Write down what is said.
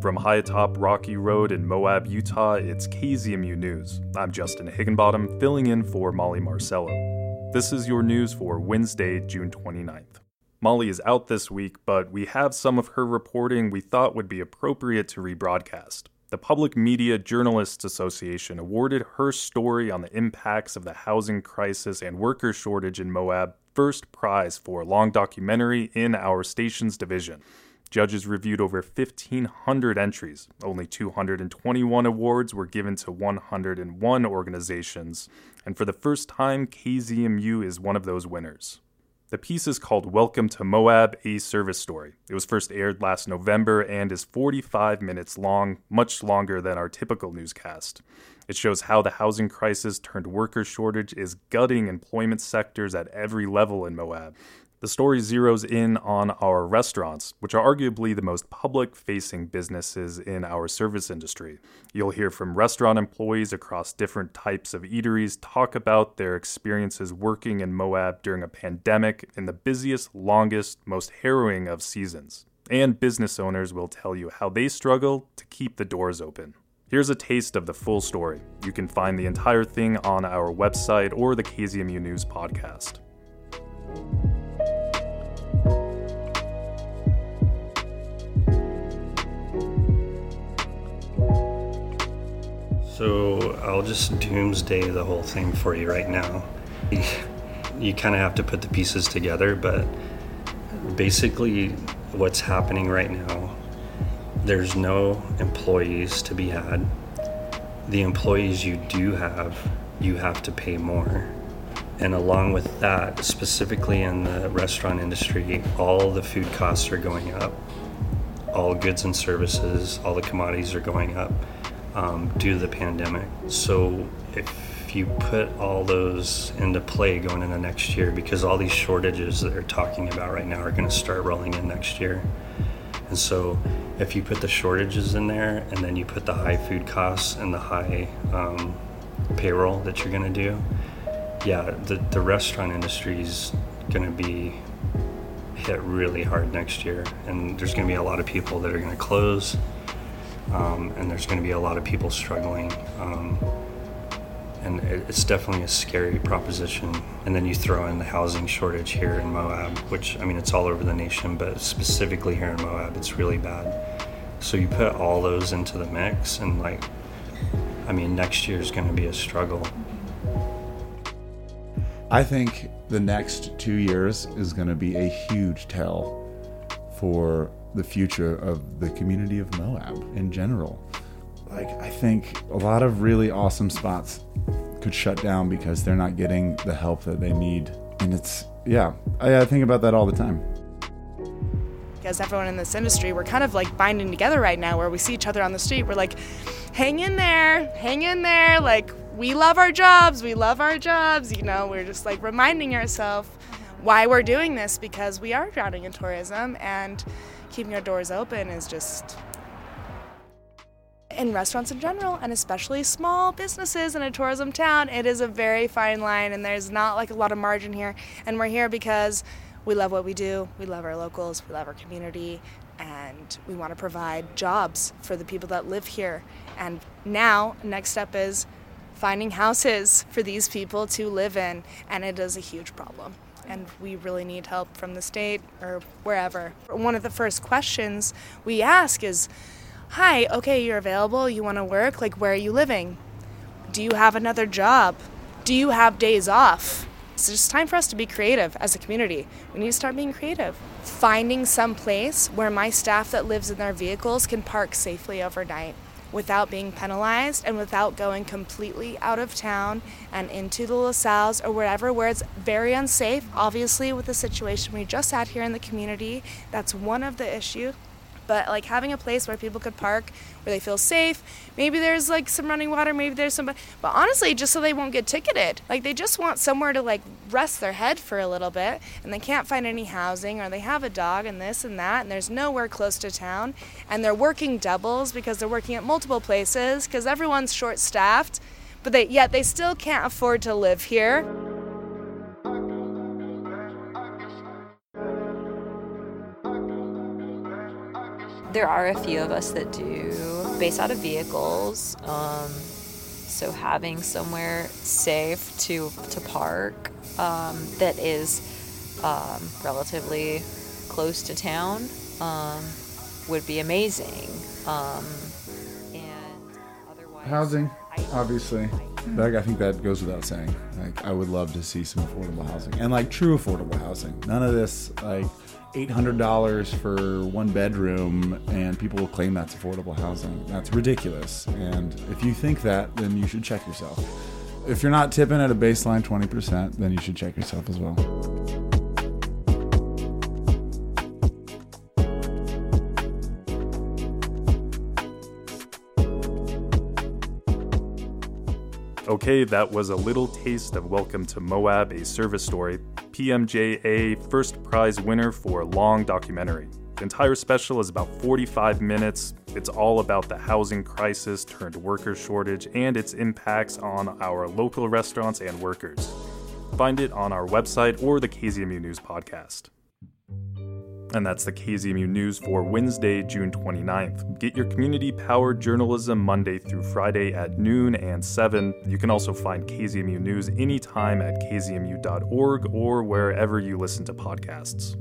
From high atop Rocky Road in Moab, Utah, it's KZMU News. I'm Justin Higginbottom, filling in for Molly Marcello. This is your news for Wednesday, June 29th. Molly is out this week, but we have some of her reporting we thought would be appropriate to rebroadcast. The Public Media Journalists Association awarded her story on the impacts of the housing crisis and worker shortage in Moab first prize for long documentary in our station's division. Judges reviewed over 1,500 entries. Only 221 awards were given to 101 organizations, and for the first time, KZMU is one of those winners. The piece is called Welcome to Moab, a Service Story. It was first aired last November and is 45 minutes long, much longer than our typical newscast. It shows how the housing crisis turned worker shortage is gutting employment sectors at every level in Moab. The story zeroes in on our restaurants, which are arguably the most public facing businesses in our service industry. You'll hear from restaurant employees across different types of eateries talk about their experiences working in Moab during a pandemic in the busiest, longest, most harrowing of seasons. And business owners will tell you how they struggle to keep the doors open. Here's a taste of the full story. You can find the entire thing on our website or the KZMU News podcast. So I'll just doomsday the whole thing for you right now. You kind of have to put the pieces together, but basically, what's happening right now, there's no employees to be had. The employees you do have, you have to pay more. And along with that, specifically in the restaurant industry, all the food costs are going up. All goods and services, all the commodities are going up um, due to the pandemic. So if you put all those into play going into next year, because all these shortages that they're talking about right now are going to start rolling in next year. And so if you put the shortages in there and then you put the high food costs and the high um, payroll that you're going to do, yeah, the, the restaurant industry is going to be hit really hard next year. And there's going to be a lot of people that are going to close um, and there's going to be a lot of people struggling. Um, and it's definitely a scary proposition. And then you throw in the housing shortage here in Moab, which I mean, it's all over the nation, but specifically here in Moab, it's really bad. So you put all those into the mix, and like, I mean, next year is going to be a struggle. I think the next two years is going to be a huge tell for the future of the community of Moab in general. Like, I think a lot of really awesome spots could shut down because they're not getting the help that they need. And it's, yeah, I, I think about that all the time. Because everyone in this industry, we're kind of like binding together right now where we see each other on the street. We're like, hang in there, hang in there. Like, we love our jobs, we love our jobs. You know, we're just like reminding ourselves why we're doing this because we are drowning in tourism and keeping our doors open is just in restaurants in general and especially small businesses in a tourism town it is a very fine line and there's not like a lot of margin here. And we're here because we love what we do we love our locals we love our community and we want to provide jobs for the people that live here. And now next step is finding houses for these people to live in and it is a huge problem and we really need help from the state or wherever. One of the first questions we ask is, Hi, okay, you're available, you want to work, like where are you living? Do you have another job? Do you have days off? It's just time for us to be creative as a community. We need to start being creative. Finding some place where my staff that lives in their vehicles can park safely overnight without being penalized and without going completely out of town and into the La Sals or wherever where it's very unsafe. Obviously, with the situation we just had here in the community, that's one of the issues but like having a place where people could park where they feel safe maybe there's like some running water maybe there's some but honestly just so they won't get ticketed. Like they just want somewhere to like rest their head for a little bit and they can't find any housing or they have a dog and this and that and there's nowhere close to town and they're working doubles because they're working at multiple places because everyone's short staffed but they yet they still can't afford to live here there are a few of us that do base out of vehicles. Um, so having somewhere safe to to park um, that is um, relatively close to town um, would be amazing. Um, and otherwise, Housing, obviously. Like, I think that goes without saying. Like, I would love to see some affordable housing and like true affordable housing. None of this like eight hundred dollars for one bedroom, and people will claim that's affordable housing. That's ridiculous. And if you think that, then you should check yourself. If you're not tipping at a baseline twenty percent, then you should check yourself as well. Okay, that was a little taste of Welcome to Moab, a service story. PMJA first prize winner for long documentary. The entire special is about 45 minutes. It's all about the housing crisis turned worker shortage and its impacts on our local restaurants and workers. Find it on our website or the KZMU News podcast. And that's the KZMU News for Wednesday, June 29th. Get your community powered journalism Monday through Friday at noon and 7. You can also find KZMU News anytime at kzmu.org or wherever you listen to podcasts.